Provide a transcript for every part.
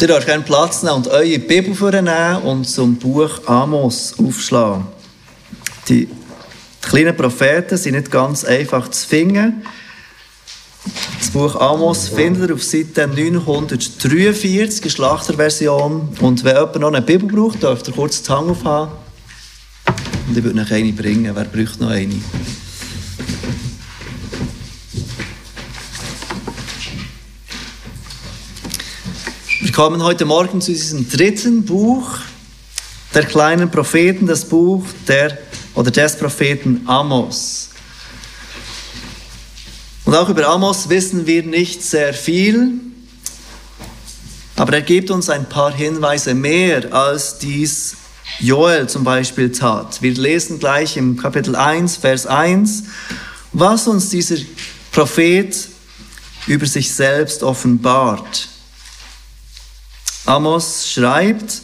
Ihr dürft gerne Platz nehmen und eure Bibel vornehmen und zum Buch Amos aufschlagen. Die kleinen Propheten sind nicht ganz einfach zu finden. Das Buch Amos findet ihr auf Seite 943, Geschlachterversion. Und wenn jemand noch eine Bibel braucht, dürft ihr kurz die Hand aufhaben. Und ich würde euch eine bringen. Wer braucht noch eine? Kommen heute Morgen zu diesem dritten Buch der kleinen Propheten, das Buch der oder des Propheten Amos. Und auch über Amos wissen wir nicht sehr viel, aber er gibt uns ein paar Hinweise mehr, als dies Joel zum Beispiel tat. Wir lesen gleich im Kapitel 1, Vers 1, was uns dieser Prophet über sich selbst offenbart. Amos schreibt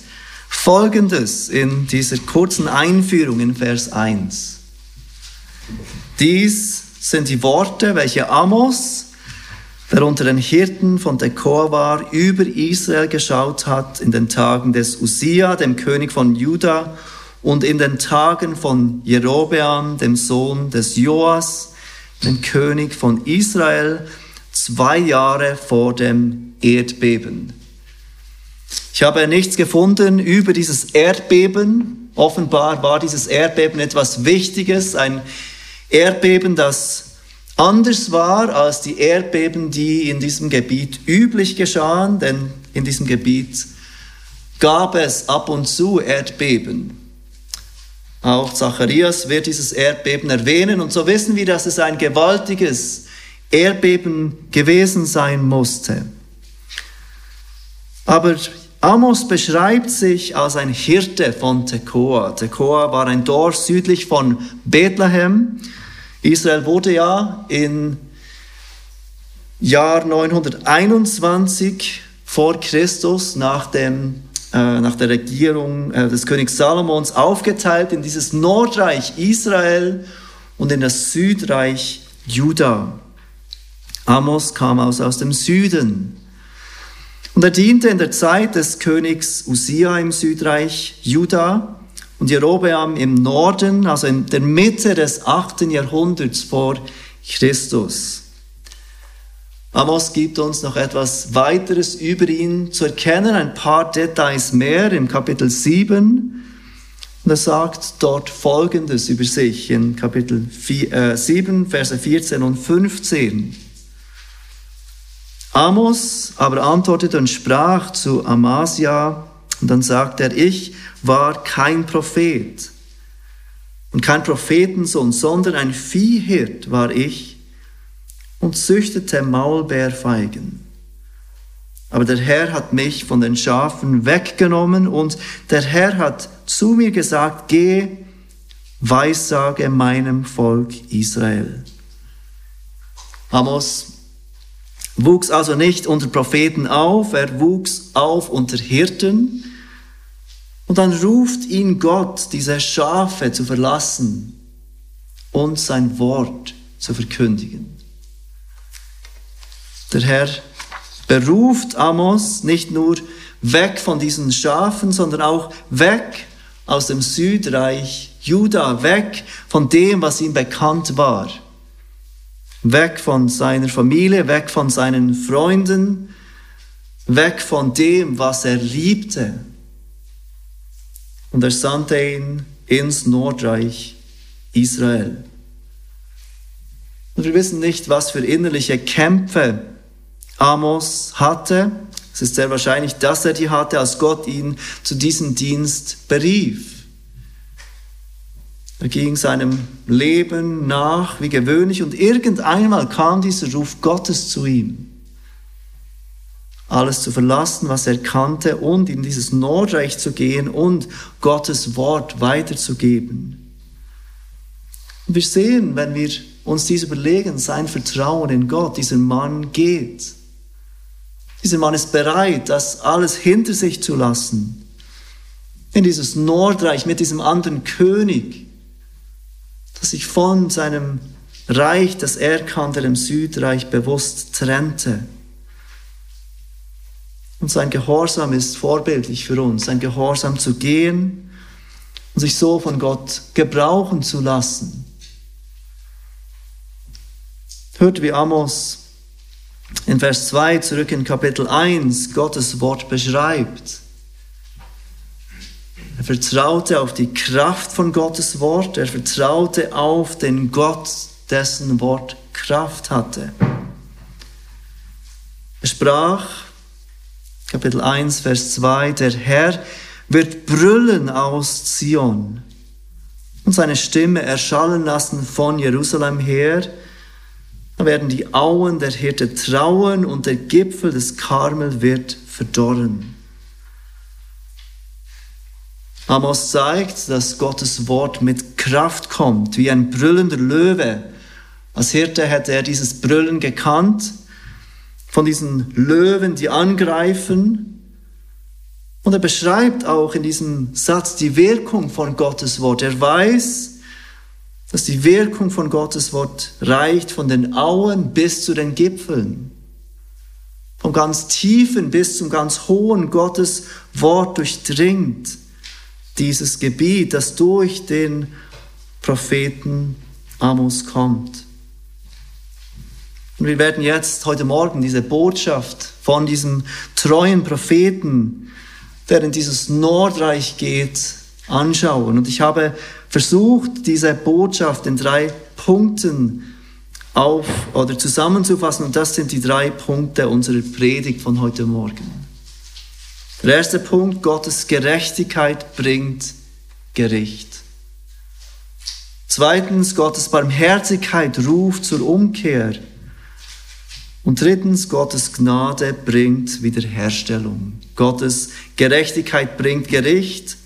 Folgendes in dieser kurzen Einführung in Vers 1. Dies sind die Worte, welche Amos, der unter den Hirten von Tekoa war, über Israel geschaut hat in den Tagen des Usia, dem König von Juda, und in den Tagen von Jerobeam, dem Sohn des Joas, dem König von Israel, zwei Jahre vor dem Erdbeben. Ich habe nichts gefunden über dieses Erdbeben. Offenbar war dieses Erdbeben etwas Wichtiges, ein Erdbeben, das anders war als die Erdbeben, die in diesem Gebiet üblich geschahen, denn in diesem Gebiet gab es ab und zu Erdbeben. Auch Zacharias wird dieses Erdbeben erwähnen und so wissen wir, dass es ein gewaltiges Erdbeben gewesen sein musste. Aber Amos beschreibt sich als ein Hirte von Tekoa. Tekoa war ein Dorf südlich von Bethlehem Israel wurde ja im Jahr 921 vor Christus nach, dem, äh, nach der Regierung äh, des Königs Salomons aufgeteilt in dieses Nordreich Israel und in das Südreich Juda. Amos kam aus, aus dem Süden. Und er diente in der Zeit des Königs Usia im Südreich Juda und Jerobeam im Norden, also in der Mitte des 8. Jahrhunderts vor Christus. Amos gibt uns noch etwas weiteres über ihn zu erkennen, ein paar Details mehr im Kapitel 7. Und er sagt dort Folgendes über sich in Kapitel 4, äh, 7, Verse 14 und 15. Amos aber antwortete und sprach zu Amasia, und dann sagt er, ich war kein Prophet und kein Prophetensohn, sondern ein Viehhirt war ich und züchtete Maulbeerfeigen. Aber der Herr hat mich von den Schafen weggenommen und der Herr hat zu mir gesagt, geh, weissage meinem Volk Israel. Amos wuchs also nicht unter Propheten auf, er wuchs auf unter Hirten, und dann ruft ihn Gott, diese Schafe zu verlassen und sein Wort zu verkündigen. Der Herr beruft Amos nicht nur weg von diesen Schafen, sondern auch weg aus dem Südreich Juda, weg von dem, was ihm bekannt war. Weg von seiner Familie, weg von seinen Freunden, weg von dem, was er liebte und er sandte ihn ins Nordreich Israel. Und wir wissen nicht, was für innerliche Kämpfe Amos hatte. Es ist sehr wahrscheinlich, dass er die hatte, als Gott ihn zu diesem Dienst berief. Er ging seinem Leben nach wie gewöhnlich und irgendeinmal kam dieser Ruf Gottes zu ihm alles zu verlassen, was er kannte und in dieses Nordreich zu gehen und Gottes Wort weiterzugeben. Und wir sehen, wenn wir uns dies überlegen, sein Vertrauen in Gott, dieser Mann geht. Dieser Mann ist bereit, das alles hinter sich zu lassen. In dieses Nordreich mit diesem anderen König, das sich von seinem Reich, das er kannte, dem Südreich bewusst trennte Und sein Gehorsam ist vorbildlich für uns, sein Gehorsam zu gehen und sich so von Gott gebrauchen zu lassen. Hört, wie Amos in Vers 2 zurück in Kapitel 1 Gottes Wort beschreibt. Er vertraute auf die Kraft von Gottes Wort, er vertraute auf den Gott, dessen Wort Kraft hatte. Er sprach, Kapitel 1, Vers 2, der Herr wird brüllen aus Zion und seine Stimme erschallen lassen von Jerusalem her. Da werden die Auen der Hirte trauen und der Gipfel des Karmel wird verdorren. Amos zeigt, dass Gottes Wort mit Kraft kommt, wie ein brüllender Löwe. Als Hirte hätte er dieses Brüllen gekannt, von diesen Löwen, die angreifen. Und er beschreibt auch in diesem Satz die Wirkung von Gottes Wort. Er weiß, dass die Wirkung von Gottes Wort reicht von den Auen bis zu den Gipfeln. Vom ganz tiefen bis zum ganz hohen Gottes Wort durchdringt dieses Gebiet, das durch den Propheten Amos kommt. Und wir werden jetzt heute Morgen diese Botschaft von diesem treuen Propheten, der in dieses Nordreich geht, anschauen. Und ich habe versucht, diese Botschaft in drei Punkten auf oder zusammenzufassen. Und das sind die drei Punkte unserer Predigt von heute Morgen. Der erste Punkt, Gottes Gerechtigkeit bringt Gericht. Zweitens, Gottes Barmherzigkeit ruft zur Umkehr. Und drittens, Gottes Gnade bringt Wiederherstellung. Gottes Gerechtigkeit bringt Gericht.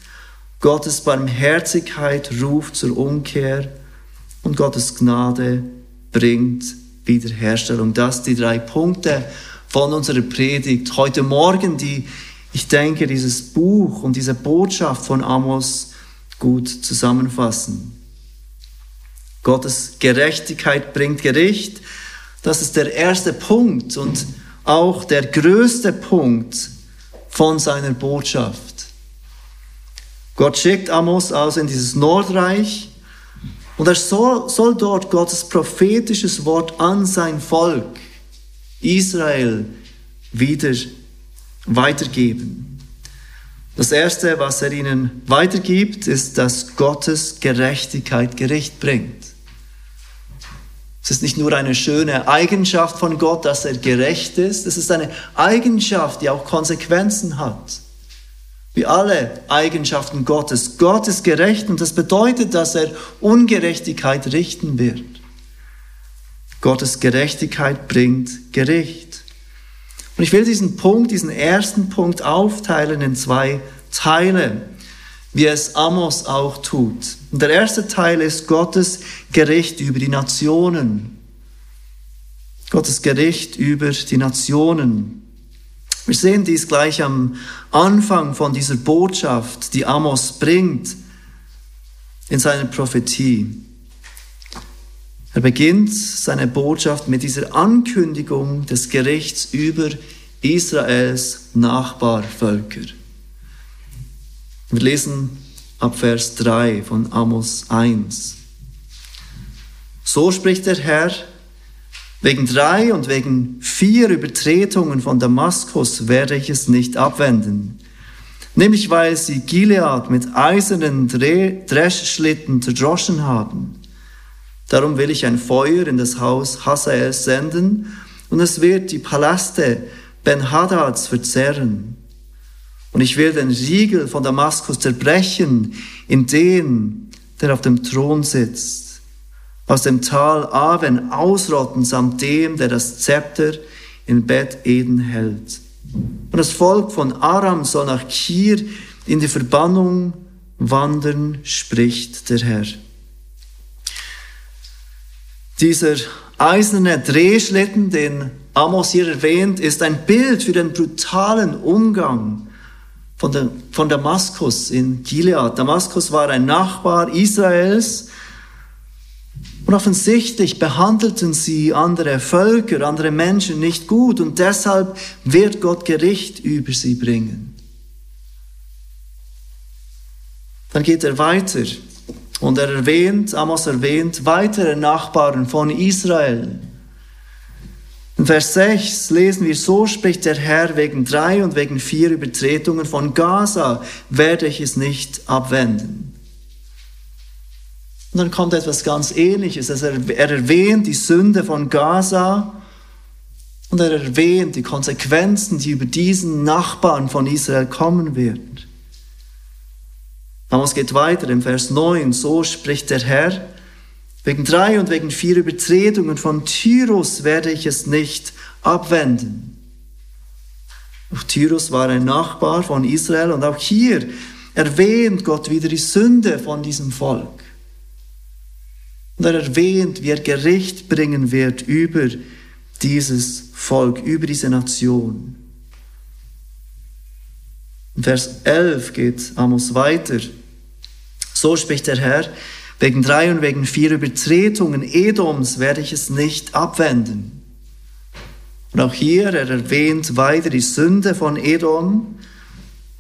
Gottes Barmherzigkeit ruft zur Umkehr. Und Gottes Gnade bringt Wiederherstellung. Das sind die drei Punkte von unserer Predigt heute Morgen, die ich denke, dieses Buch und diese Botschaft von Amos gut zusammenfassen. Gottes Gerechtigkeit bringt Gericht. Das ist der erste Punkt und auch der größte Punkt von seiner Botschaft. Gott schickt Amos also in dieses Nordreich und er soll, soll dort Gottes prophetisches Wort an sein Volk Israel wieder weitergeben. Das Erste, was er ihnen weitergibt, ist, dass Gottes Gerechtigkeit Gericht bringt. Es ist nicht nur eine schöne Eigenschaft von Gott, dass er gerecht ist, es ist eine Eigenschaft, die auch Konsequenzen hat. Wie alle Eigenschaften Gottes. Gott ist gerecht und das bedeutet, dass er Ungerechtigkeit richten wird. Gottes Gerechtigkeit bringt Gericht. Und ich will diesen Punkt, diesen ersten Punkt aufteilen in zwei Teile, wie es Amos auch tut. Und der erste Teil ist Gottes Gericht über die Nationen. Gottes Gericht über die Nationen. Wir sehen dies gleich am Anfang von dieser Botschaft, die Amos bringt in seiner Prophetie. Er beginnt seine Botschaft mit dieser Ankündigung des Gerichts über Israels Nachbarvölker. Wir lesen ab Vers 3 von Amos 1. So spricht der Herr, wegen drei und wegen vier Übertretungen von Damaskus werde ich es nicht abwenden. Nämlich weil sie Gilead mit eisernen Dreschschlitten zerdroschen haben Darum will ich ein Feuer in das Haus Hazael senden und es wird die Paläste Ben-Hadads verzerren. Und ich will den Riegel von Damaskus zerbrechen in den, der auf dem Thron sitzt. Aus dem Tal Aven ausrotten samt dem, der das Zepter in Bett Eden hält. Und das Volk von Aram soll nach Kir in die Verbannung wandern, spricht der Herr. Dieser eiserne Drehschlitten, den Amos hier erwähnt, ist ein Bild für den brutalen Umgang von, der, von Damaskus in Gilead. Damaskus war ein Nachbar Israels Und offensichtlich behandelten sie andere Völker, andere Menschen nicht gut und deshalb wird Gott Gericht über sie bringen. Dann geht er weiter und er erwähnt, Amos erwähnt, weitere Nachbarn von Israel. In Vers 6 lesen wir, so spricht der Herr, wegen drei und wegen vier Übertretungen von Gaza werde ich es nicht abwenden. Und dann kommt etwas ganz Ähnliches. Also er erwähnt die Sünde von Gaza und er erwähnt die Konsequenzen, die über diesen Nachbarn von Israel kommen werden. Aber geht weiter im Vers 9. So spricht der Herr. Wegen drei und wegen vier Übertretungen von Tyrus werde ich es nicht abwenden. Auch Tyrus war ein Nachbar von Israel und auch hier erwähnt Gott wieder die Sünde von diesem Volk. Und er erwähnt, wie er Gericht bringen wird über dieses Volk, über diese Nation. In Vers 11 geht Amos weiter. So spricht der Herr, wegen drei und wegen vier Übertretungen Edoms werde ich es nicht abwenden. Und auch hier, er erwähnt weiter die Sünde von Edom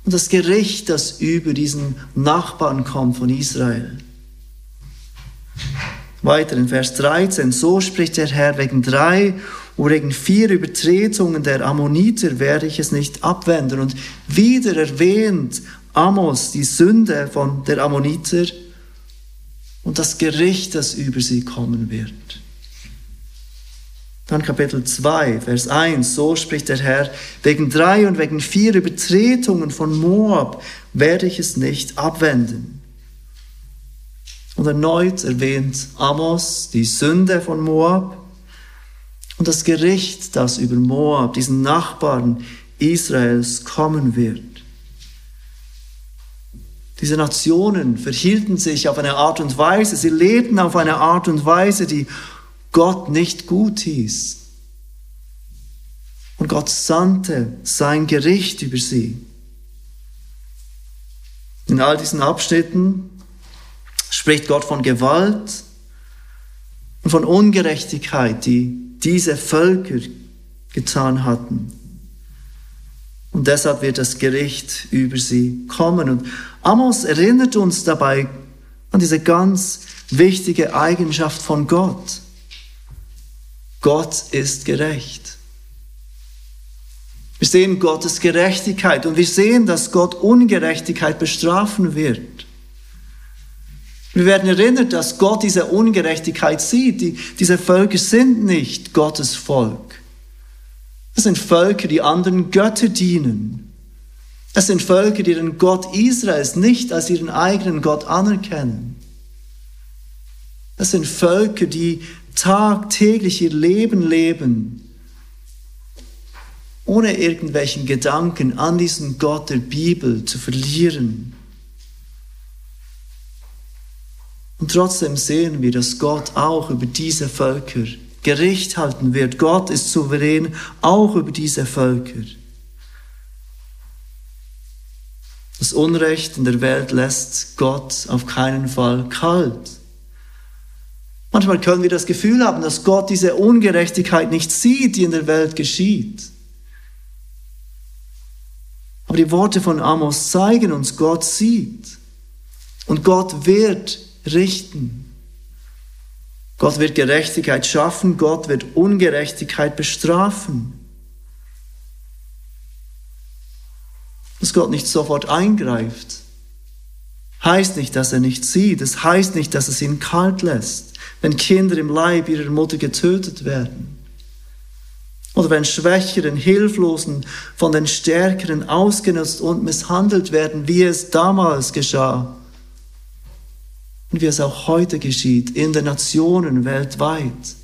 und das Gericht, das über diesen Nachbarn kommt von Israel. Weiter in Vers 13, so spricht der Herr, wegen drei und wegen vier Übertretungen der Ammoniter werde ich es nicht abwenden. Und wieder erwähnt Amos die Sünde von der Ammoniter und das Gericht, das über sie kommen wird. Dann Kapitel 2, Vers 1, so spricht der Herr, wegen drei und wegen vier Übertretungen von Moab werde ich es nicht abwenden. Und erneut erwähnt Amos die Sünde von Moab und das Gericht, das über Moab, diesen Nachbarn Israels, kommen wird. Diese Nationen verhielten sich auf eine Art und Weise, sie lebten auf eine Art und Weise, die Gott nicht gut hieß. Und Gott sandte sein Gericht über sie. In all diesen Abschnitten spricht Gott von Gewalt und von Ungerechtigkeit, die diese Völker getan hatten. Und deshalb wird das Gericht über sie kommen. Und Amos erinnert uns dabei an diese ganz wichtige Eigenschaft von Gott. Gott ist gerecht. Wir sehen Gottes Gerechtigkeit und wir sehen, dass Gott Ungerechtigkeit bestrafen wird. Wir werden erinnert, dass Gott diese Ungerechtigkeit sieht. Die, diese Völker sind nicht Gottes Volk. Das sind Völker, die anderen Götter dienen. Es sind Völker, die den Gott Israels nicht als ihren eigenen Gott anerkennen. Es sind Völker, die tagtäglich ihr Leben leben, ohne irgendwelchen Gedanken an diesen Gott der Bibel zu verlieren. Und trotzdem sehen wir, dass Gott auch über diese Völker Gericht halten wird. Gott ist souverän auch über diese Völker. Das Unrecht in der Welt lässt Gott auf keinen Fall kalt. Manchmal können wir das Gefühl haben, dass Gott diese Ungerechtigkeit nicht sieht, die in der Welt geschieht. Aber die Worte von Amos zeigen uns, Gott sieht. Und Gott wird richten. Gott wird Gerechtigkeit schaffen, Gott wird Ungerechtigkeit bestrafen. Dass Gott nicht sofort eingreift, heißt nicht, dass er nicht sieht. Es heißt nicht, dass es ihn kalt lässt, wenn Kinder im Leib ihrer Mutter getötet werden. Oder wenn Schwächeren, Hilflosen von den Stärkeren ausgenutzt und misshandelt werden, wie es damals geschah und wie es auch heute geschieht in den Nationen weltweit.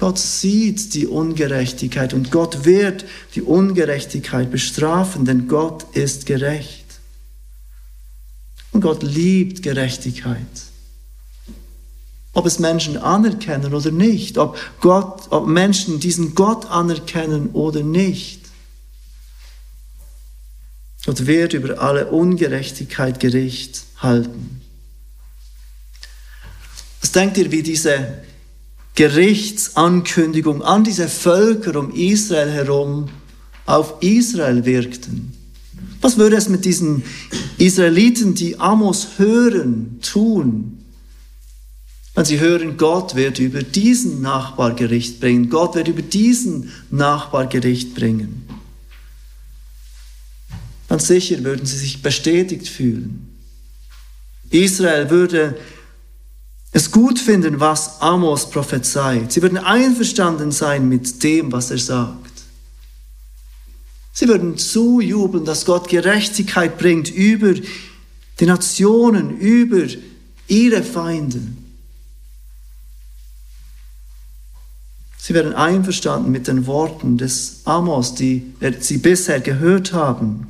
Gott sieht die Ungerechtigkeit und Gott wird die Ungerechtigkeit bestrafen, denn Gott ist gerecht. Und Gott liebt Gerechtigkeit. Ob es Menschen anerkennen oder nicht, ob, Gott, ob Menschen diesen Gott anerkennen oder nicht. Gott wird über alle Ungerechtigkeit Gericht halten. Was denkt ihr, wie diese Gerichtsankündigung an diese Völker um Israel herum auf Israel wirkten? Was würde es mit diesen Israeliten, die Amos hören, tun? Wenn sie hören, Gott wird über diesen Nachbar Gericht bringen, Gott wird über diesen Nachbar Gericht bringen. Ganz sicher würden sie sich bestätigt fühlen. Israel würde es gut finden, was Amos prophezeit. Sie würden einverstanden sein mit dem, was er sagt. Sie würden zujubeln, dass Gott Gerechtigkeit bringt über die Nationen, über ihre Feinde. Sie werden einverstanden mit den Worten des Amos, die sie bisher gehört haben.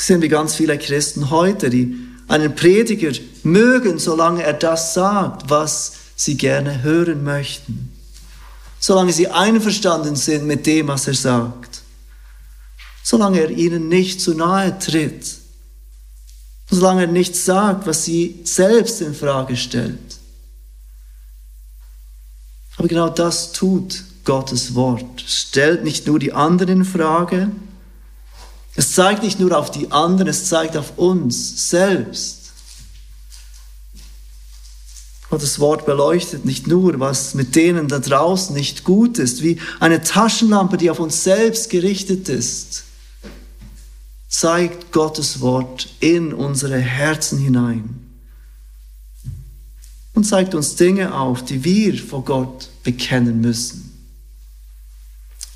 Sind wie ganz viele Christen heute, die einen Prediger mögen, solange er das sagt, was sie gerne hören möchten solange sie einverstanden sind mit dem, was er sagt, solange er ihnen nicht zu nahe tritt, solange er nicht sagt, was sie selbst in Frage stellt. Aber genau das tut Gottes Wort. Stellt nicht nur die anderen in Frage, es zeigt nicht nur auf die anderen, es zeigt auf uns selbst. Gottes Wort beleuchtet nicht nur, was mit denen da draußen nicht gut ist, wie eine Taschenlampe, die auf uns selbst gerichtet ist, zeigt Gottes Wort in unsere Herzen hinein und zeigt uns Dinge auf, die wir vor Gott bekennen müssen.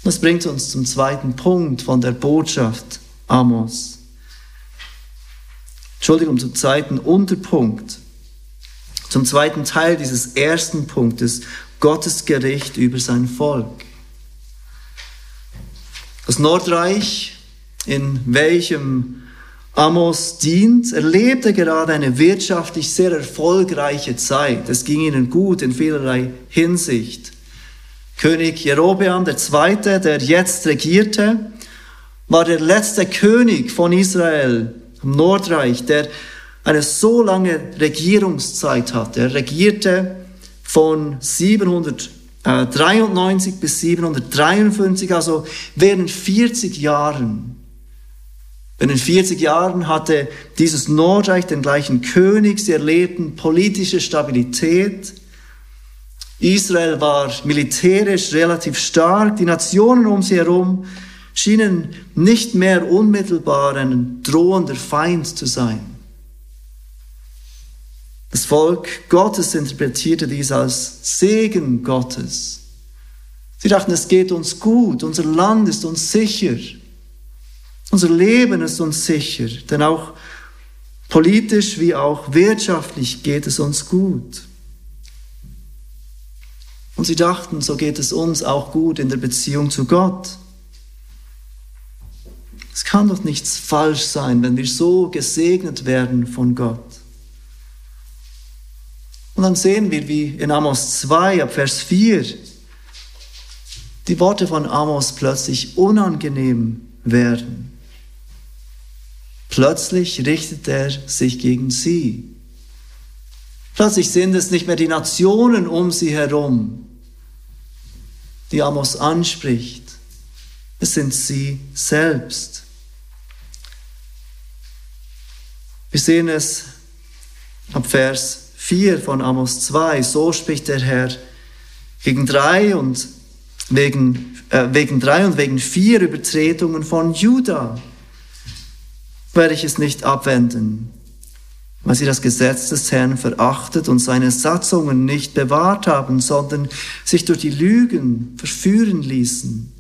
Das bringt uns zum zweiten Punkt von der Botschaft Amos. Entschuldigung, zum zweiten Unterpunkt zum zweiten Teil dieses ersten Punktes, Gottes Gericht über sein Volk. Das Nordreich, in welchem Amos dient, erlebte gerade eine wirtschaftlich sehr erfolgreiche Zeit. Es ging ihnen gut in vielerlei Hinsicht. König Jerobeam II., der jetzt regierte, war der letzte König von Israel im Nordreich, der eine so lange Regierungszeit hatte. Er regierte von 793 bis 753, also während 40 Jahren. Während 40 Jahren hatte dieses Nordreich den gleichen König, sie erlebten politische Stabilität. Israel war militärisch relativ stark, die Nationen um sie herum schienen nicht mehr unmittelbar ein drohender Feind zu sein. Das Volk Gottes interpretierte dies als Segen Gottes. Sie dachten, es geht uns gut, unser Land ist uns sicher, unser Leben ist uns sicher, denn auch politisch wie auch wirtschaftlich geht es uns gut. Und sie dachten, so geht es uns auch gut in der Beziehung zu Gott. Es kann doch nichts falsch sein, wenn wir so gesegnet werden von Gott. Und dann sehen wir, wie in Amos 2 ab Vers 4 die Worte von Amos plötzlich unangenehm werden. Plötzlich richtet er sich gegen sie. Plötzlich sind es nicht mehr die Nationen um sie herum, die Amos anspricht. Es sind sie selbst. Wir sehen es ab Vers 4 von Amos 2, so spricht der Herr, wegen drei und wegen, äh, wegen drei und wegen vier Übertretungen von Juda werde ich es nicht abwenden, weil sie das Gesetz des Herrn verachtet und seine Satzungen nicht bewahrt haben, sondern sich durch die Lügen verführen ließen,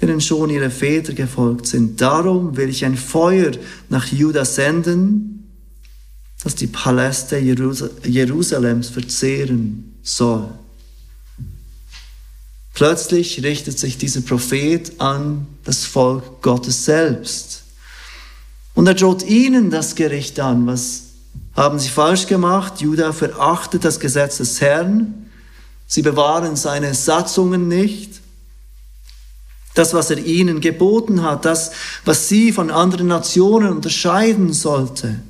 denen schon ihre Väter gefolgt sind. Darum will ich ein Feuer nach Juda senden, das die Paläste Jerusalems verzehren soll. Plötzlich richtet sich dieser Prophet an das Volk Gottes selbst. Und er droht ihnen das Gericht an. Was haben sie falsch gemacht? Judah verachtet das Gesetz des Herrn. Sie bewahren seine Satzungen nicht. Das, was er ihnen geboten hat, das, was sie von anderen Nationen unterscheiden sollte.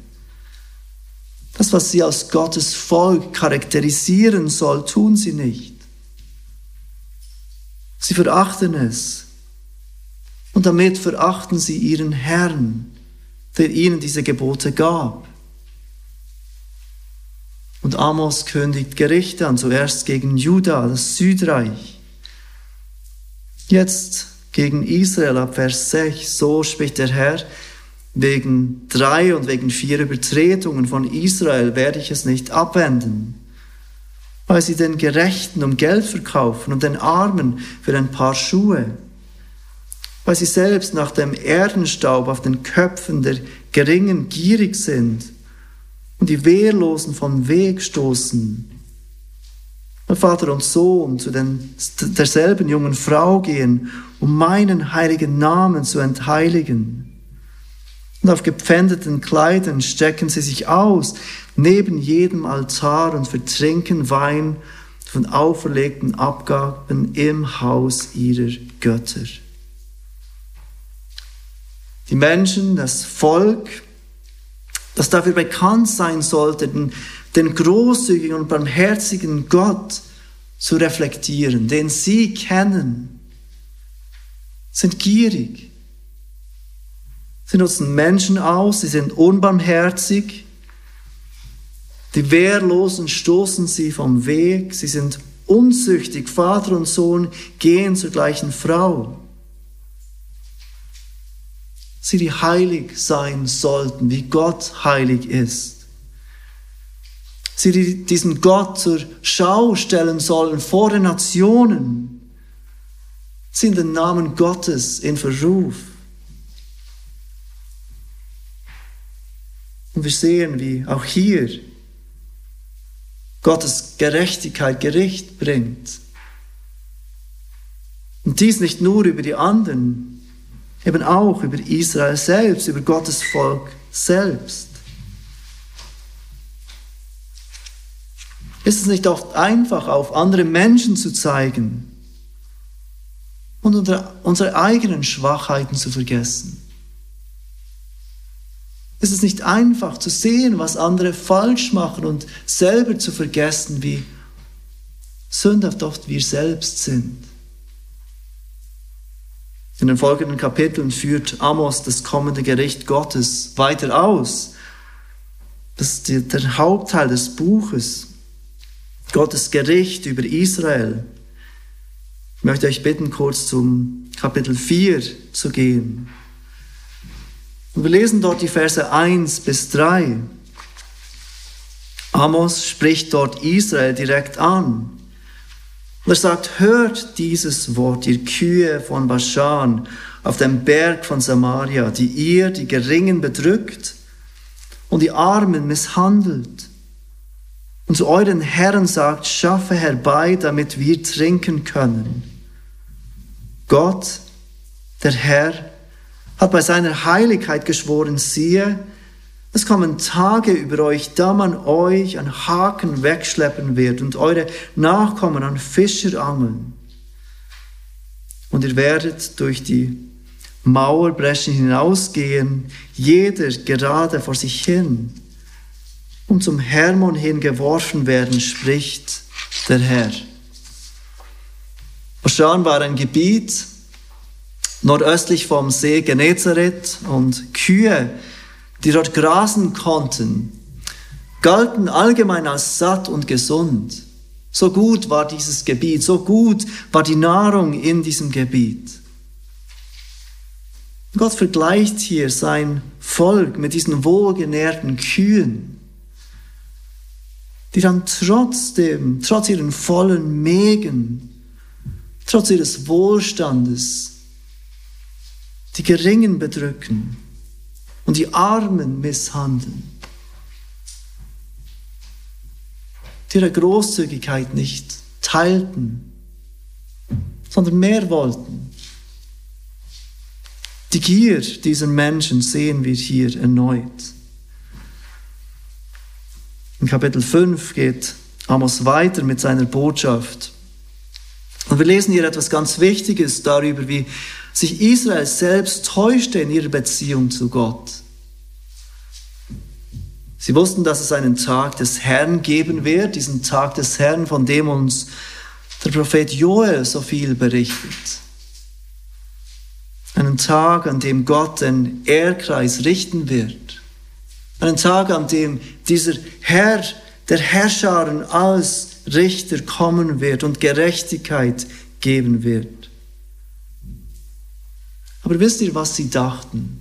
Das, was sie als Gottes Volk charakterisieren soll, tun sie nicht. Sie verachten es. Und damit verachten sie ihren Herrn, der ihnen diese Gebote gab. Und Amos kündigt Gerichte an, zuerst gegen Juda, das Südreich. Jetzt gegen Israel ab Vers 6. So spricht der Herr, wegen drei und wegen vier Übertretungen von Israel werde ich es nicht abwenden, weil sie den Gerechten um Geld verkaufen und den Armen für ein paar Schuhe, weil sie selbst nach dem Erdenstaub auf den Köpfen der Geringen gierig sind und die Wehrlosen vom Weg stoßen. Vater und Sohn zu den, derselben jungen Frau gehen, um meinen heiligen Namen zu entheiligen. Und auf gepfändeten Kleidern stecken sie sich aus, neben jedem Altar und vertrinken Wein von auferlegten Abgaben im Haus ihrer Götter. Die Menschen, das Volk, das dafür bekannt sein sollte, den, den großzügigen und barmherzigen Gott zu reflektieren, den sie kennen, sind gierig. Sie nutzen Menschen aus, sie sind unbarmherzig. Die Wehrlosen stoßen sie vom Weg, sie sind unzüchtig. Vater und Sohn gehen zur gleichen Frau sie die heilig sein sollten, wie Gott heilig ist. Sie die diesen Gott zur Schau stellen sollen vor den Nationen, sind den Namen Gottes in Verruf. Und wir sehen, wie auch hier Gottes Gerechtigkeit Gericht bringt. Und dies nicht nur über die anderen, eben auch über Israel selbst, über Gottes Volk selbst. Ist es nicht oft einfach, auf andere Menschen zu zeigen und unsere eigenen Schwachheiten zu vergessen? Ist es nicht einfach zu sehen, was andere falsch machen und selber zu vergessen, wie sündhaft oft wir selbst sind? In den folgenden Kapiteln führt Amos das kommende Gericht Gottes weiter aus. Das ist der Hauptteil des Buches. Gottes Gericht über Israel. Ich möchte euch bitten, kurz zum Kapitel 4 zu gehen. Und wir lesen dort die Verse 1 bis 3. Amos spricht dort Israel direkt an. Und er sagt, hört dieses Wort, ihr Kühe von Baschan, auf dem Berg von Samaria, die ihr die Geringen bedrückt und die Armen misshandelt. Und zu euren Herren sagt, schaffe herbei, damit wir trinken können. Gott, der Herr, hat bei seiner Heiligkeit geschworen, siehe, es kommen Tage über euch, da man euch an Haken wegschleppen wird und eure Nachkommen an Fischer angeln. Und ihr werdet durch die Mauerbrechen hinausgehen, jeder gerade vor sich hin, und zum Hermon hin geworfen werden, spricht der Herr. Oschan war ein Gebiet nordöstlich vom See Genezareth und Kühe die dort grasen konnten, galten allgemein als satt und gesund. So gut war dieses Gebiet, so gut war die Nahrung in diesem Gebiet. Gott vergleicht hier sein Volk mit diesen wohlgenährten Kühen, die dann trotzdem, trotz ihren vollen Mägen, trotz ihres Wohlstandes, die Geringen bedrücken und die Armen misshandeln, die ihre Großzügigkeit nicht teilten, sondern mehr wollten. Die Gier dieser Menschen sehen wir hier erneut. In Kapitel 5 geht Amos weiter mit seiner Botschaft. Und wir lesen hier etwas ganz Wichtiges darüber, wie sich Israel selbst täuschte in ihrer Beziehung zu Gott. Sie wussten, dass es einen Tag des Herrn geben wird, diesen Tag des Herrn, von dem uns der Prophet Joel so viel berichtet. Einen Tag, an dem Gott den Erdkreis richten wird. Einen Tag, an dem dieser Herr der Herrscharen als Richter kommen wird und Gerechtigkeit geben wird. Aber wisst ihr, was sie dachten?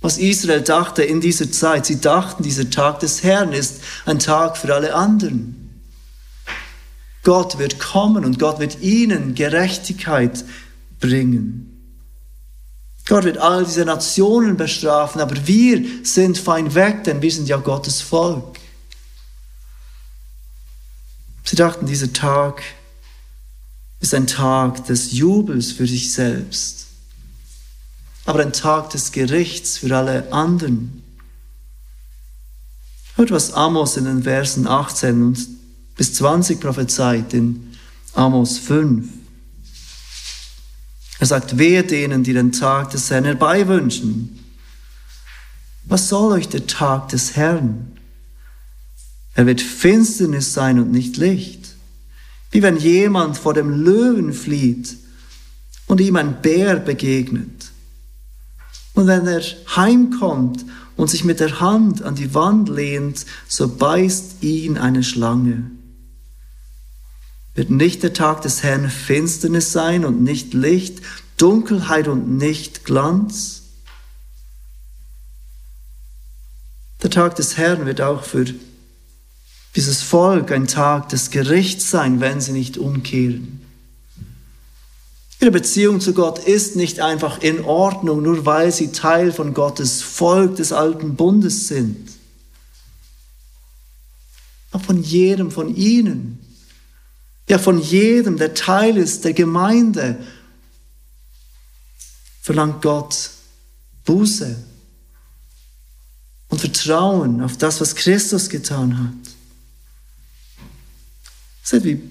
Was Israel dachte in dieser Zeit? Sie dachten, dieser Tag des Herrn ist ein Tag für alle anderen. Gott wird kommen und Gott wird ihnen Gerechtigkeit bringen. Gott wird all diese Nationen bestrafen, aber wir sind fein weg, denn wir sind ja Gottes Volk. Sie dachten, dieser Tag ist ein Tag des Jubels für sich selbst, aber ein Tag des Gerichts für alle anderen. Hört, was Amos in den Versen 18 und bis 20 prophezeit in Amos 5. Er sagt, wehe denen, die den Tag des Herrn herbeiwünschen. Was soll euch der Tag des Herrn? Er wird Finsternis sein und nicht Licht. Wie wenn jemand vor dem Löwen flieht und ihm ein Bär begegnet. Und wenn er heimkommt und sich mit der Hand an die Wand lehnt, so beißt ihn eine Schlange. Wird nicht der Tag des Herrn Finsternis sein und nicht Licht, Dunkelheit und nicht Glanz? Der Tag des Herrn wird auch für dieses Volk ein Tag des Gerichts sein, wenn sie nicht umkehren. Ihre Beziehung zu Gott ist nicht einfach in Ordnung, nur weil sie Teil von Gottes Volk des alten Bundes sind. Aber von jedem von ihnen, ja von jedem, der Teil ist der Gemeinde, verlangt Gott Buße und Vertrauen auf das, was Christus getan hat. Seht, wie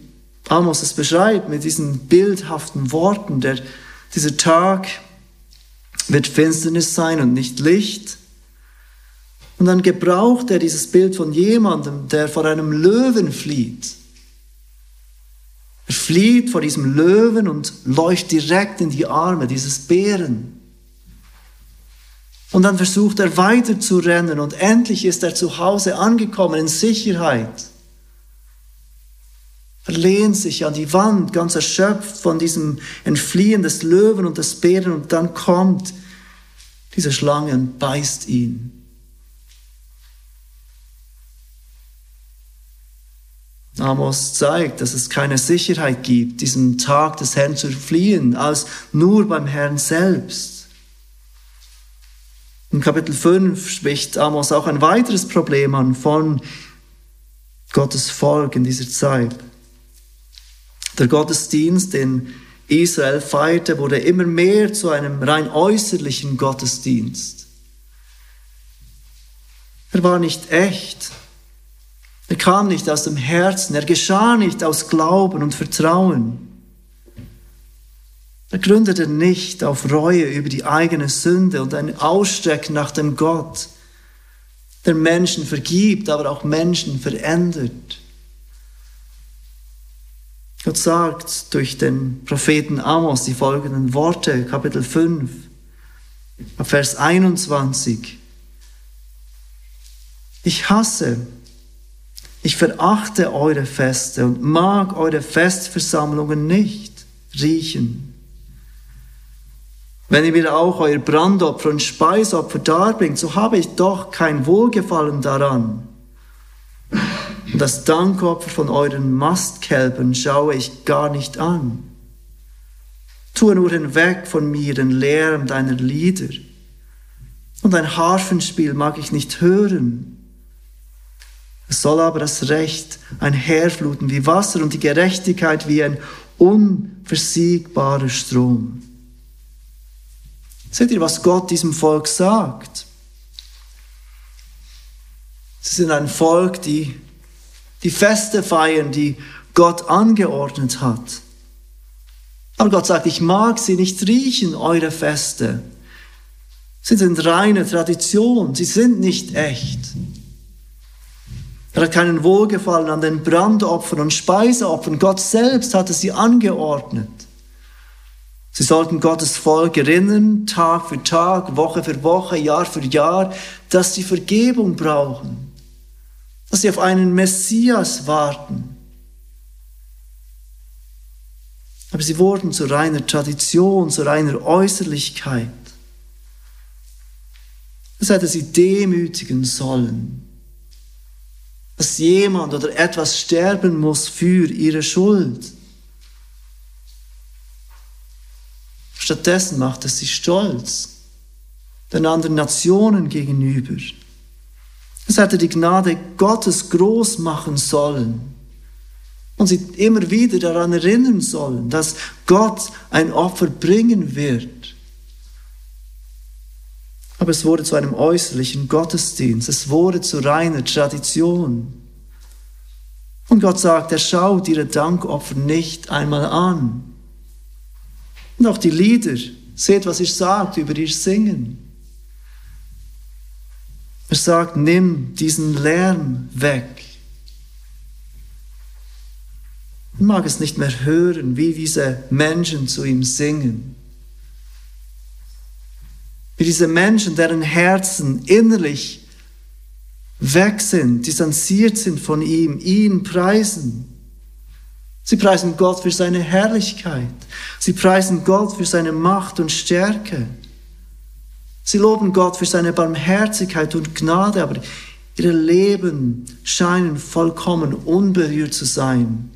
Amos es beschreibt mit diesen bildhaften Worten. Der, dieser Tag wird Finsternis sein und nicht Licht. Und dann gebraucht er dieses Bild von jemandem, der vor einem Löwen flieht. Er flieht vor diesem Löwen und läuft direkt in die Arme dieses Bären. Und dann versucht er weiter zu rennen und endlich ist er zu Hause angekommen in Sicherheit. Er lehnt sich an die Wand, ganz erschöpft von diesem Entfliehen des Löwen und des Bären und dann kommt diese Schlange und beißt ihn. Amos zeigt, dass es keine Sicherheit gibt, diesem Tag des Herrn zu fliehen, als nur beim Herrn selbst. In Kapitel 5 spricht Amos auch ein weiteres Problem an von Gottes Volk in dieser Zeit. Der Gottesdienst, den Israel feierte, wurde immer mehr zu einem rein äußerlichen Gottesdienst. Er war nicht echt. Er kam nicht aus dem Herzen. Er geschah nicht aus Glauben und Vertrauen. Er gründete nicht auf Reue über die eigene Sünde und ein Ausstrecken nach dem Gott, der Menschen vergibt, aber auch Menschen verändert. Gott sagt durch den Propheten Amos die folgenden Worte, Kapitel 5, Vers 21. Ich hasse, ich verachte eure Feste und mag eure Festversammlungen nicht riechen. Wenn ihr mir auch euer Brandopfer und Speisopfer darbringt, so habe ich doch kein Wohlgefallen daran. Und das Dankopfer von euren Mastkälbern schaue ich gar nicht an. Tue nur hinweg von mir den Lärm deiner Lieder. Und ein Harfenspiel mag ich nicht hören. Es soll aber das Recht einherfluten wie Wasser und die Gerechtigkeit wie ein unversiegbarer Strom. Seht ihr, was Gott diesem Volk sagt? Sie sind ein Volk, die die Feste feiern, die Gott angeordnet hat. Aber Gott sagt, ich mag sie nicht riechen, eure Feste. Sie sind reine Tradition, sie sind nicht echt. Er hat keinen Wohlgefallen an den Brandopfern und Speiseopfern. Gott selbst hatte sie angeordnet. Sie sollten Gottes Volk erinnern, Tag für Tag, Woche für Woche, Jahr für Jahr, dass sie Vergebung brauchen, dass sie auf einen Messias warten. Aber sie wurden zu reiner Tradition, zu reiner Äußerlichkeit. Es hätte sie demütigen sollen, dass jemand oder etwas sterben muss für ihre Schuld. Stattdessen macht es sie stolz den anderen Nationen gegenüber. Es hätte die Gnade Gottes groß machen sollen und sie immer wieder daran erinnern sollen, dass Gott ein Opfer bringen wird. Aber es wurde zu einem äußerlichen Gottesdienst, es wurde zu reiner Tradition. Und Gott sagt, er schaut ihre Dankopfer nicht einmal an. Und auch die Lieder, seht, was ich sagt über ihr Singen. Er sagt, nimm diesen Lärm weg. Man mag es nicht mehr hören, wie diese Menschen zu ihm singen. Wie diese Menschen, deren Herzen innerlich weg sind, distanziert sind von ihm, ihn preisen. Sie preisen Gott für seine Herrlichkeit. Sie preisen Gott für seine Macht und Stärke. Sie loben Gott für seine Barmherzigkeit und Gnade, aber ihre Leben scheinen vollkommen unberührt zu sein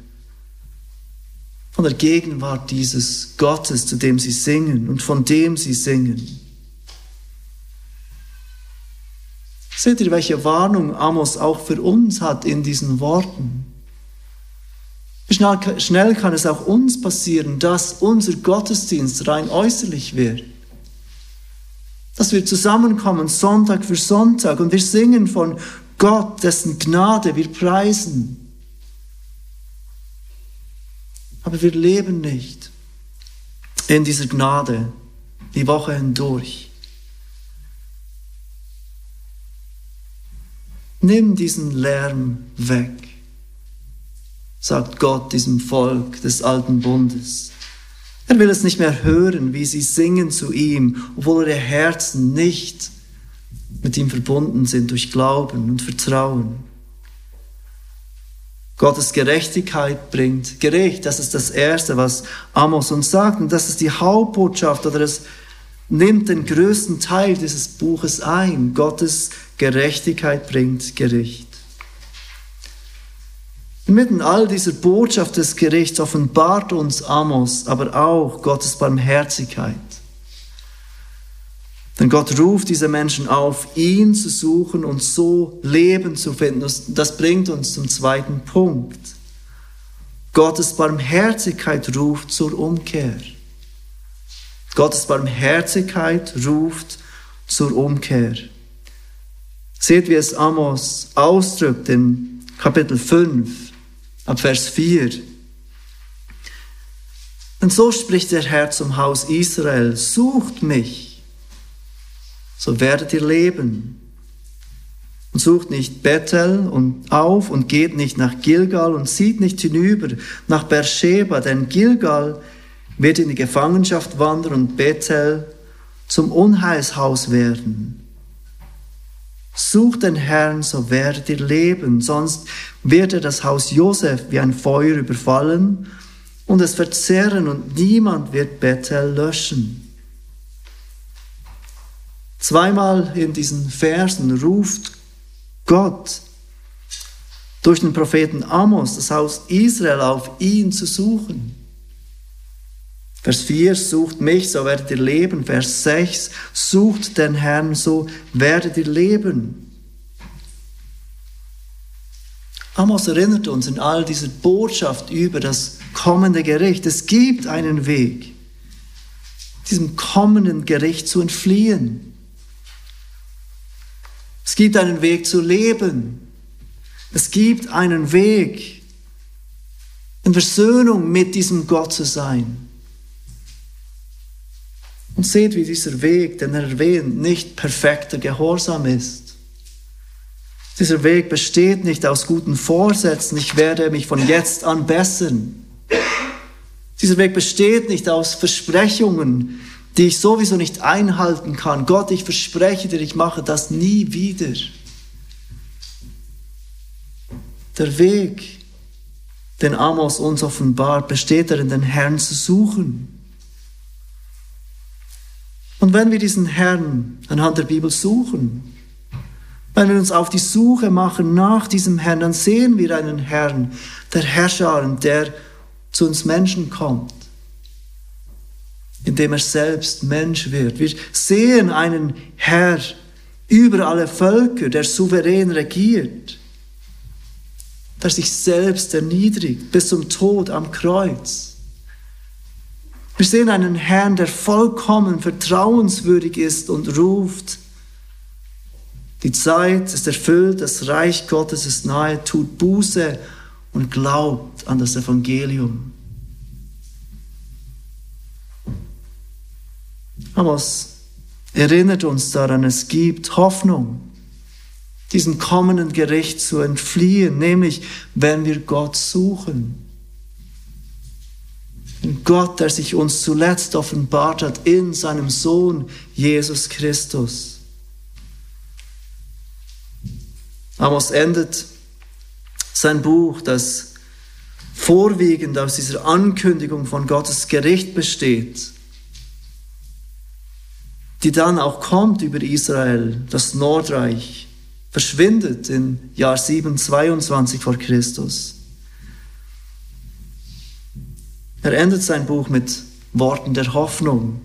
von der Gegenwart dieses Gottes, zu dem sie singen und von dem sie singen. Seht ihr, welche Warnung Amos auch für uns hat in diesen Worten? Schnell, schnell kann es auch uns passieren, dass unser Gottesdienst rein äußerlich wird. Dass wir zusammenkommen Sonntag für Sonntag und wir singen von Gott, dessen Gnade wir preisen. Aber wir leben nicht in dieser Gnade die Woche hindurch. Nimm diesen Lärm weg sagt Gott diesem Volk des alten Bundes. Er will es nicht mehr hören, wie sie singen zu ihm, obwohl ihre Herzen nicht mit ihm verbunden sind durch Glauben und Vertrauen. Gottes Gerechtigkeit bringt gerecht. Das ist das Erste, was Amos uns sagt. Und das ist die Hauptbotschaft oder es nimmt den größten Teil dieses Buches ein. Gottes Gerechtigkeit bringt Gericht. Inmitten all dieser Botschaft des Gerichts offenbart uns Amos aber auch Gottes Barmherzigkeit. Denn Gott ruft diese Menschen auf, ihn zu suchen und so Leben zu finden. Das bringt uns zum zweiten Punkt. Gottes Barmherzigkeit ruft zur Umkehr. Gottes Barmherzigkeit ruft zur Umkehr. Seht, wie es Amos ausdrückt in Kapitel 5 ab Vers 4. Und so spricht der Herr zum Haus Israel, sucht mich, so werdet ihr leben. Und sucht nicht Bethel und auf und geht nicht nach Gilgal und zieht nicht hinüber nach Beersheba, denn Gilgal wird in die Gefangenschaft wandern und Bethel zum Unheilshaus werden. Sucht den Herrn, so werdet ihr leben, sonst wird er das Haus Josef wie ein Feuer überfallen und es verzehren und niemand wird Bethel löschen. Zweimal in diesen Versen ruft Gott durch den Propheten Amos das Haus Israel auf, ihn zu suchen. Vers 4, sucht mich, so werdet ihr leben. Vers 6, sucht den Herrn, so werdet ihr leben. Amos erinnert uns in all dieser Botschaft über das kommende Gericht. Es gibt einen Weg, diesem kommenden Gericht zu entfliehen. Es gibt einen Weg zu leben. Es gibt einen Weg, in Versöhnung mit diesem Gott zu sein. Und seht, wie dieser Weg, den er erwähnt, nicht perfekter Gehorsam ist. Dieser Weg besteht nicht aus guten Vorsätzen, ich werde mich von jetzt an bessern. Dieser Weg besteht nicht aus Versprechungen, die ich sowieso nicht einhalten kann. Gott, ich verspreche dir, ich mache das nie wieder. Der Weg, den Amos uns offenbart, besteht darin, den Herrn zu suchen. Und wenn wir diesen Herrn anhand der Bibel suchen, wenn wir uns auf die Suche machen nach diesem Herrn, dann sehen wir einen Herrn, der Herrscher, der zu uns Menschen kommt, indem er selbst Mensch wird. Wir sehen einen Herr über alle Völker, der souverän regiert, der sich selbst erniedrigt bis zum Tod am Kreuz. Wir sehen einen Herrn, der vollkommen vertrauenswürdig ist und ruft, die Zeit ist erfüllt, das Reich Gottes ist nahe, tut Buße und glaubt an das Evangelium. Amos erinnert uns daran, es gibt Hoffnung, diesem kommenden Gericht zu entfliehen, nämlich wenn wir Gott suchen. Gott, der sich uns zuletzt offenbart hat in seinem Sohn Jesus Christus. Amos endet sein Buch, das vorwiegend aus dieser Ankündigung von Gottes Gericht besteht, die dann auch kommt über Israel, das Nordreich, verschwindet im Jahr 722 vor Christus. Er endet sein Buch mit Worten der Hoffnung.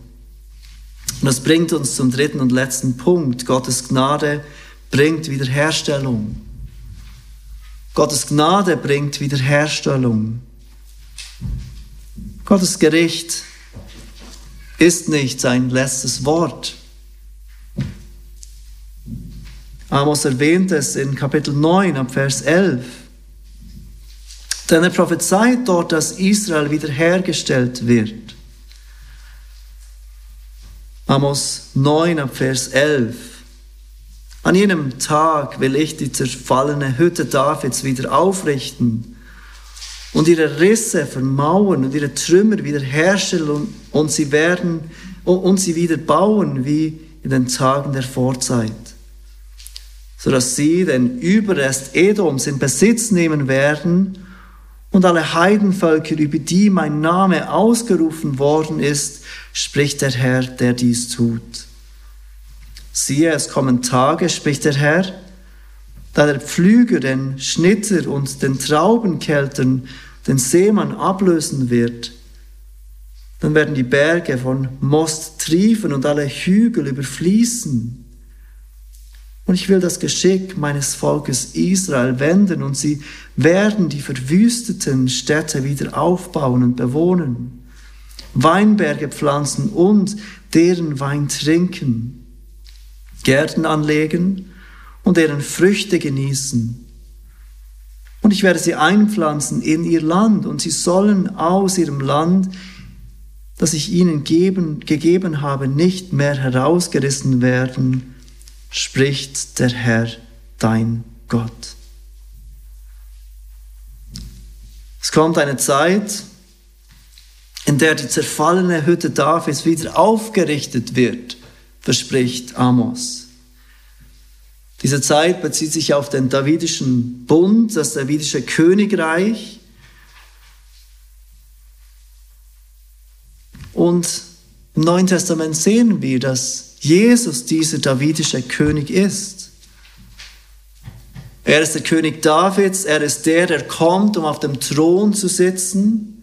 Und das bringt uns zum dritten und letzten Punkt. Gottes Gnade bringt Wiederherstellung. Gottes Gnade bringt Wiederherstellung. Gottes Gericht ist nicht sein letztes Wort. Amos erwähnt es in Kapitel 9 ab Vers 11. Denn er prophezeit dort, dass Israel wiederhergestellt wird. Amos 9 ab Vers 11. An jenem Tag will ich die zerfallene Hütte Davids wieder aufrichten und ihre Risse vermauern und ihre Trümmer wiederherstellen und sie werden und sie wieder bauen wie in den Tagen der Vorzeit, sodass sie den Überrest Edoms in Besitz nehmen werden und alle Heidenvölker, über die mein Name ausgerufen worden ist, spricht der Herr, der dies tut. Siehe, es kommen Tage, spricht der Herr, da der Pflüger den Schnitter und den Traubenkeltern den Seemann ablösen wird, dann werden die Berge von Most triefen und alle Hügel überfließen. Und ich will das Geschick meines Volkes Israel wenden und sie werden die verwüsteten Städte wieder aufbauen und bewohnen, Weinberge pflanzen und deren Wein trinken, Gärten anlegen und deren Früchte genießen. Und ich werde sie einpflanzen in ihr Land und sie sollen aus ihrem Land, das ich ihnen geben, gegeben habe, nicht mehr herausgerissen werden, spricht der Herr, dein Gott. Es kommt eine Zeit, in der die zerfallene Hütte Davids wieder aufgerichtet wird, verspricht Amos. Diese Zeit bezieht sich auf den davidischen Bund, das davidische Königreich. Und im Neuen Testament sehen wir, dass Jesus dieser davidische König ist. Er ist der König Davids, er ist der, der kommt, um auf dem Thron zu sitzen.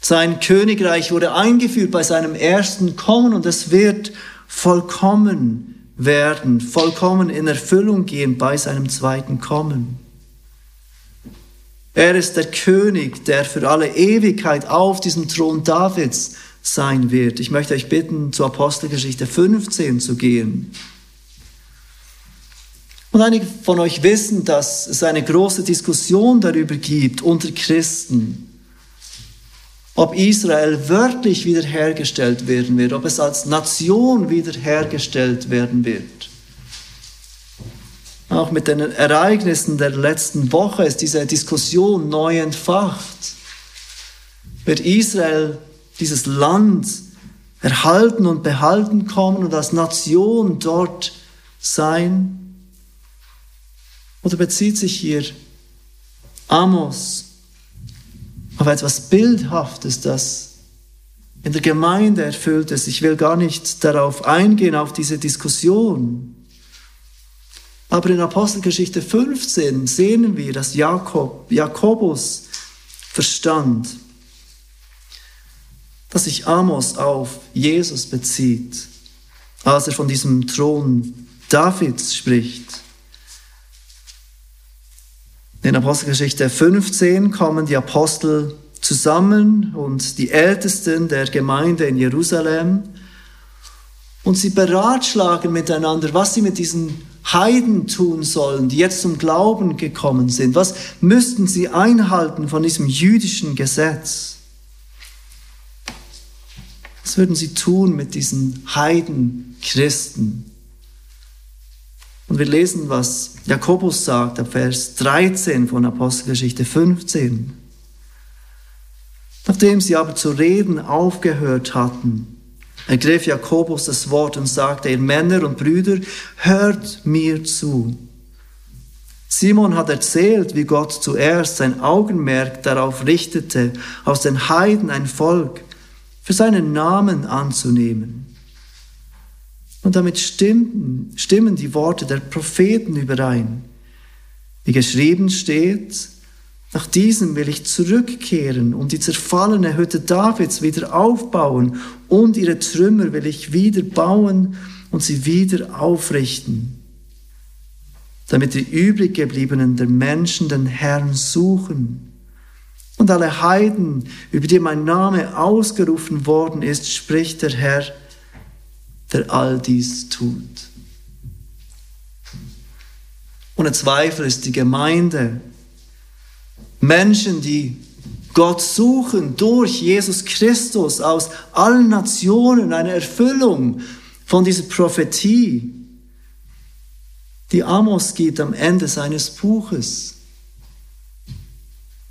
Sein Königreich wurde eingeführt bei seinem ersten Kommen und es wird vollkommen werden, vollkommen in Erfüllung gehen bei seinem zweiten Kommen. Er ist der König, der für alle Ewigkeit auf diesem Thron Davids sein wird. Ich möchte euch bitten, zur Apostelgeschichte 15 zu gehen. Und einige von euch wissen, dass es eine große Diskussion darüber gibt unter Christen, ob Israel wörtlich wiederhergestellt werden wird, ob es als Nation wiederhergestellt werden wird. Auch mit den Ereignissen der letzten Woche ist diese Diskussion neu entfacht. Wird Israel dieses Land erhalten und behalten kommen und als Nation dort sein? Oder bezieht sich hier Amos auf etwas Bildhaftes, das in der Gemeinde erfüllt ist? Ich will gar nicht darauf eingehen, auf diese Diskussion. Aber in Apostelgeschichte 15 sehen wir, dass Jakob, Jakobus verstand, dass sich Amos auf Jesus bezieht, als er von diesem Thron Davids spricht. In Apostelgeschichte 15 kommen die Apostel zusammen und die Ältesten der Gemeinde in Jerusalem und sie beratschlagen miteinander, was sie mit diesen Heiden tun sollen, die jetzt zum Glauben gekommen sind. Was müssten sie einhalten von diesem jüdischen Gesetz? Was würden sie tun mit diesen Heidenchristen? Und wir lesen, was Jakobus sagt ab Vers 13 von Apostelgeschichte 15. Nachdem sie aber zu reden aufgehört hatten, ergriff Jakobus das Wort und sagte, ihr Männer und Brüder, hört mir zu. Simon hat erzählt, wie Gott zuerst sein Augenmerk darauf richtete, aus den Heiden ein Volk für seinen Namen anzunehmen. Und damit stimmen, stimmen die Worte der Propheten überein. Wie geschrieben steht, nach diesem will ich zurückkehren und die zerfallene Hütte Davids wieder aufbauen und ihre Trümmer will ich wieder bauen und sie wieder aufrichten, damit die übrig gebliebenen der Menschen den Herrn suchen und alle Heiden, über die mein Name ausgerufen worden ist, spricht der Herr, der all dies tut. Ohne Zweifel ist die Gemeinde Menschen, die Gott suchen durch Jesus Christus aus allen Nationen, eine Erfüllung von dieser Prophetie, die Amos gibt am Ende seines Buches.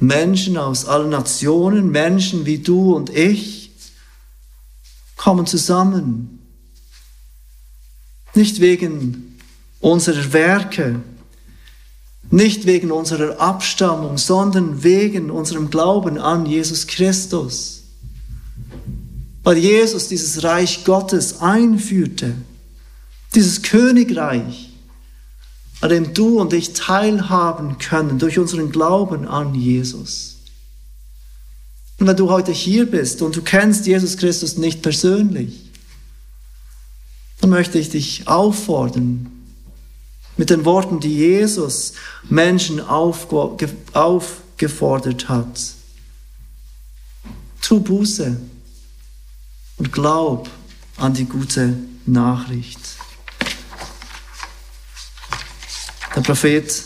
Menschen aus allen Nationen, Menschen wie du und ich, kommen zusammen. Nicht wegen unserer Werke, nicht wegen unserer Abstammung, sondern wegen unserem Glauben an Jesus Christus. Weil Jesus dieses Reich Gottes einführte, dieses Königreich, an dem du und ich teilhaben können durch unseren Glauben an Jesus. Und wenn du heute hier bist und du kennst Jesus Christus nicht persönlich, dann möchte ich dich auffordern, mit den Worten, die Jesus Menschen aufgefordert hat. Tu Buße und glaub an die gute Nachricht. Der Prophet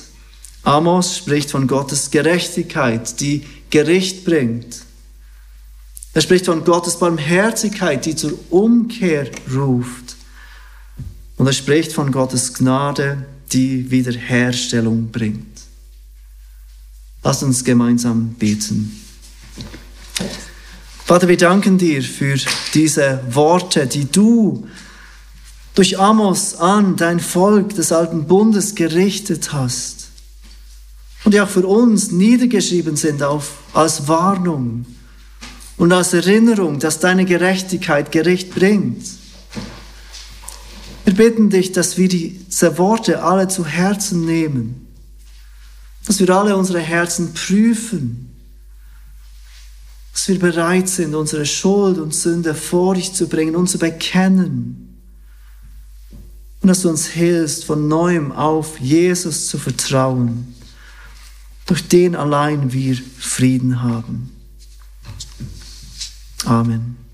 Amos spricht von Gottes Gerechtigkeit, die Gericht bringt. Er spricht von Gottes Barmherzigkeit, die zur Umkehr ruft. Und er spricht von Gottes Gnade, die Wiederherstellung bringt. Lass uns gemeinsam beten. Vater, wir danken dir für diese Worte, die du durch Amos an dein Volk des alten Bundes gerichtet hast und die auch für uns niedergeschrieben sind auf, als Warnung und als Erinnerung, dass deine Gerechtigkeit Gericht bringt. Wir bitten dich, dass wir diese Worte alle zu Herzen nehmen, dass wir alle unsere Herzen prüfen, dass wir bereit sind, unsere Schuld und Sünde vor dich zu bringen und zu bekennen und dass du uns hilfst, von neuem auf Jesus zu vertrauen, durch den allein wir Frieden haben. Amen.